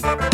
masih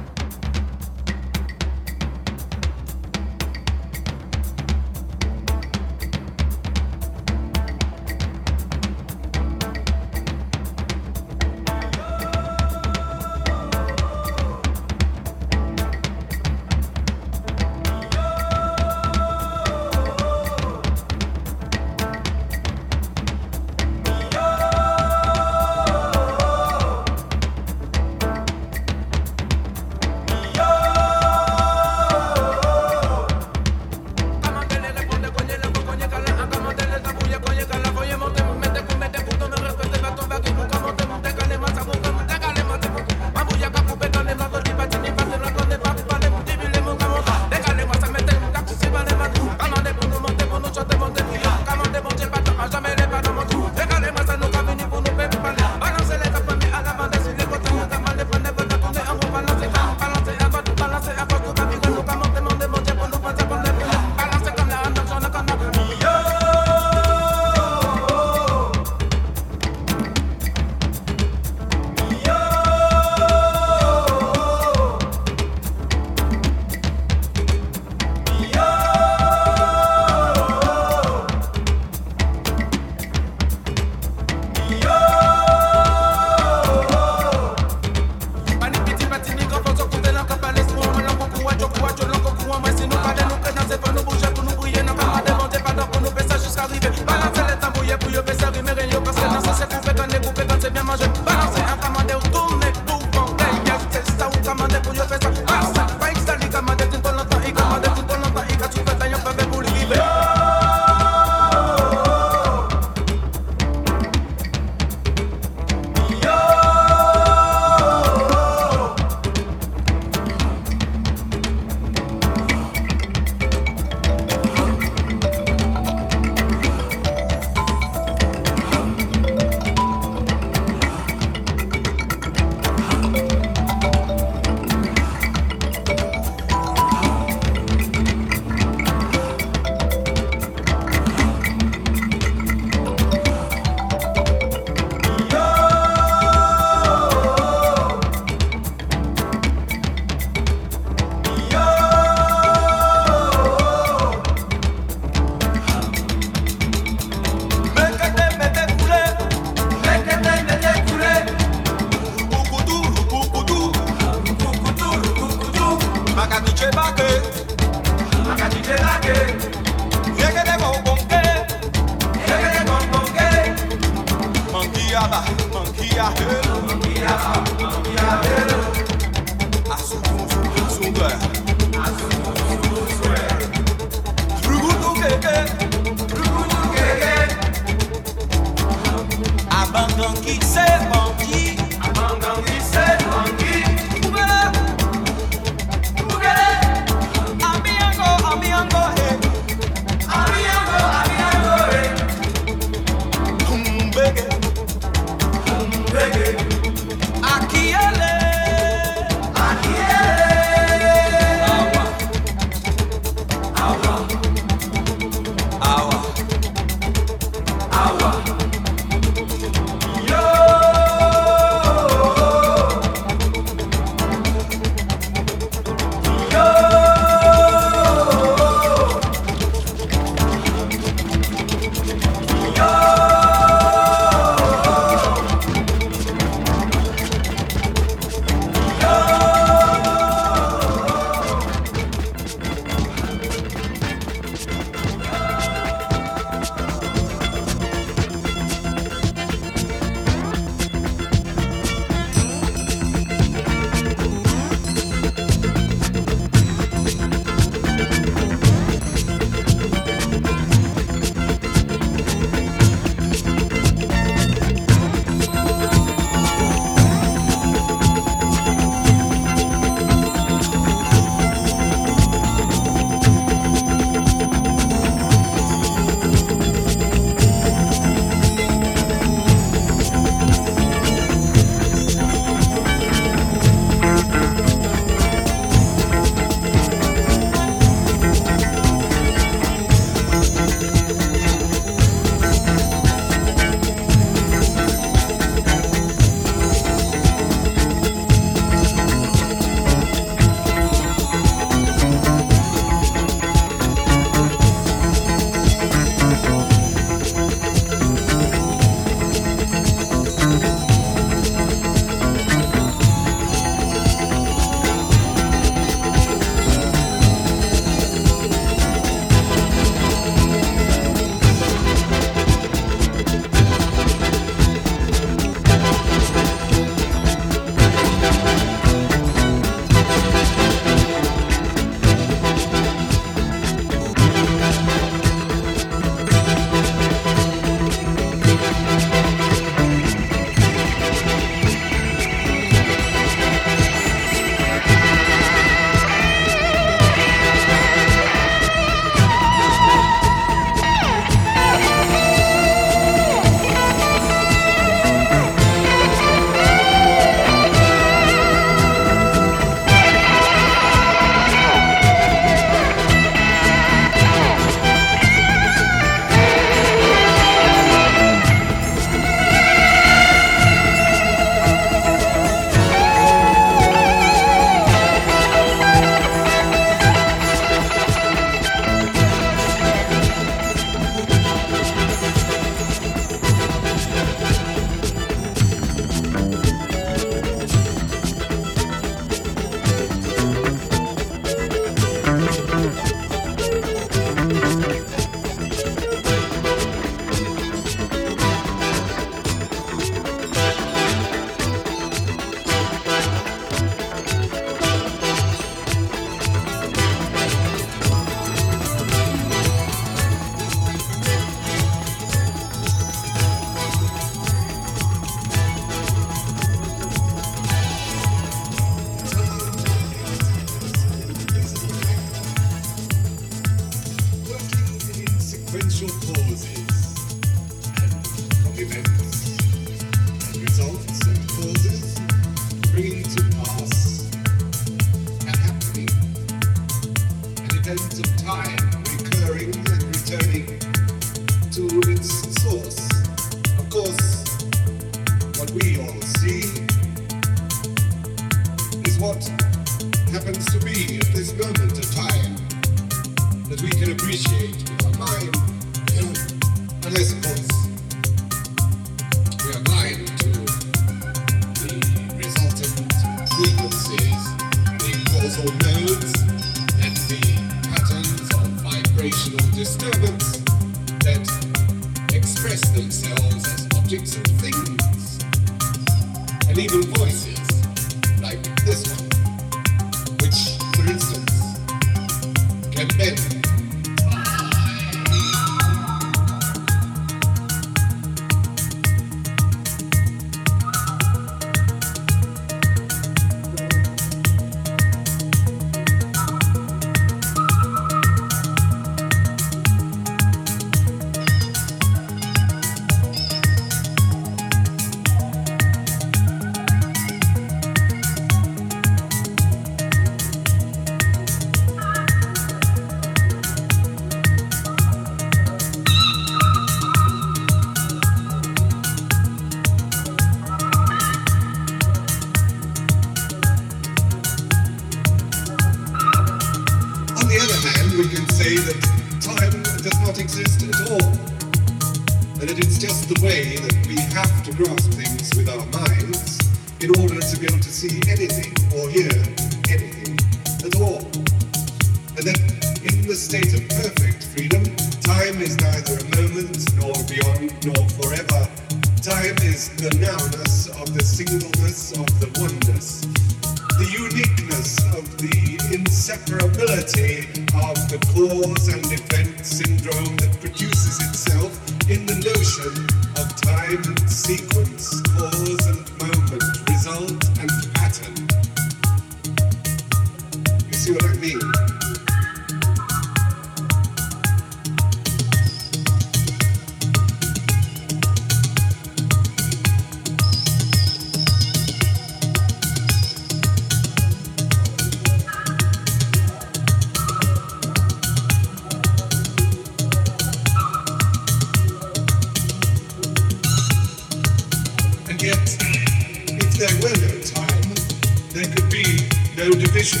division,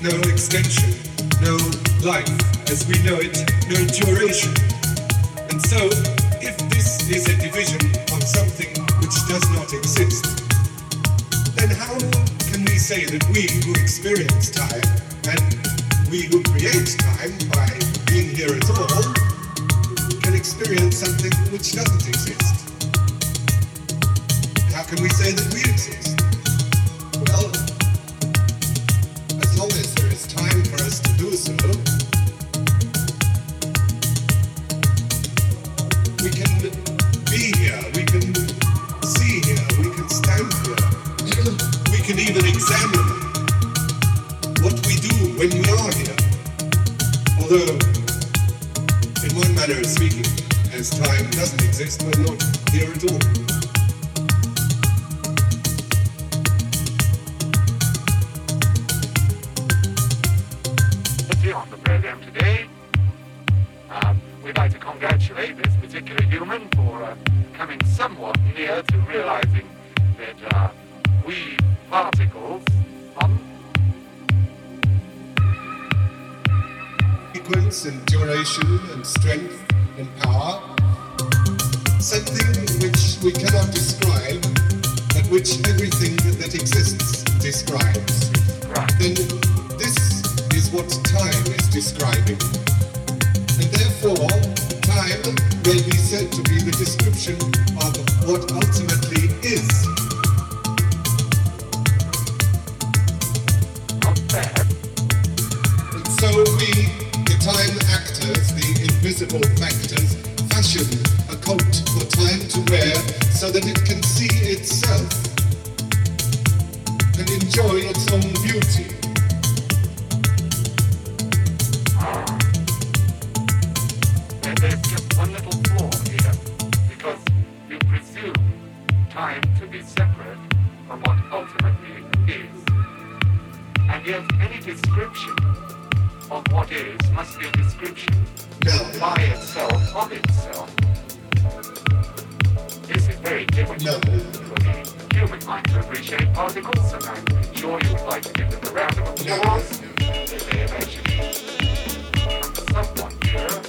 no extension, no life as we know it, no duration. And so, if this is a division of something which does not exist, then how can we say that we who experience time and we who create time by being here at all can experience something which doesn't exist? How can we say that we exist? do some everywhere so that it can see itself and enjoy its own beauty. And there's just one little flaw here because you presume time to be separate from what ultimately is. And yet any description of what is must be a description no. by itself, of itself. This is very difficult. No. Human minds to appreciate particles, and I'm sure you would like to give them a round of applause. No. If they eventually. Someone here.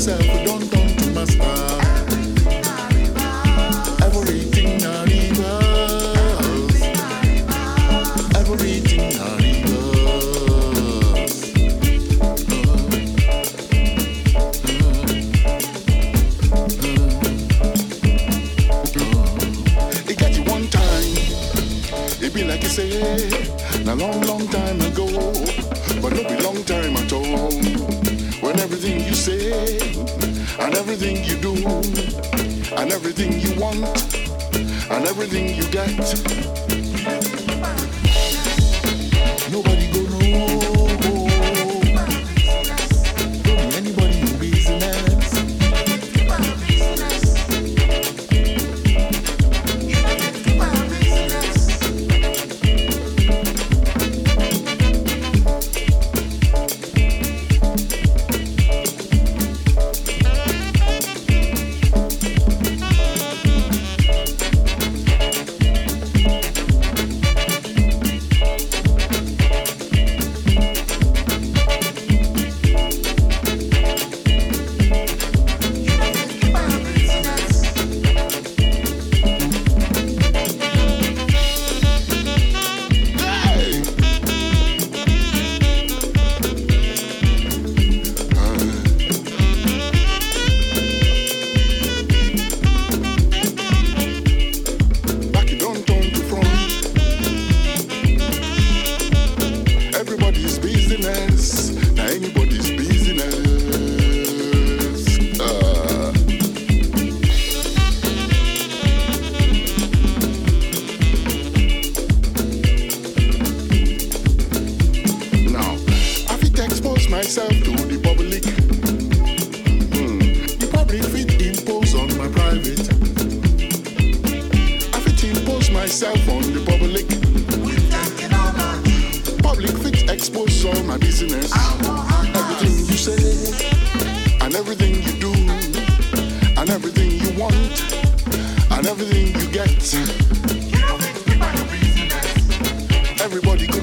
myself, we don't turn to master. and everything you want and everything you get. myself on the public. Public fit expose all my business. Everything you say, and everything you do, and everything you want, and everything you get. Everybody.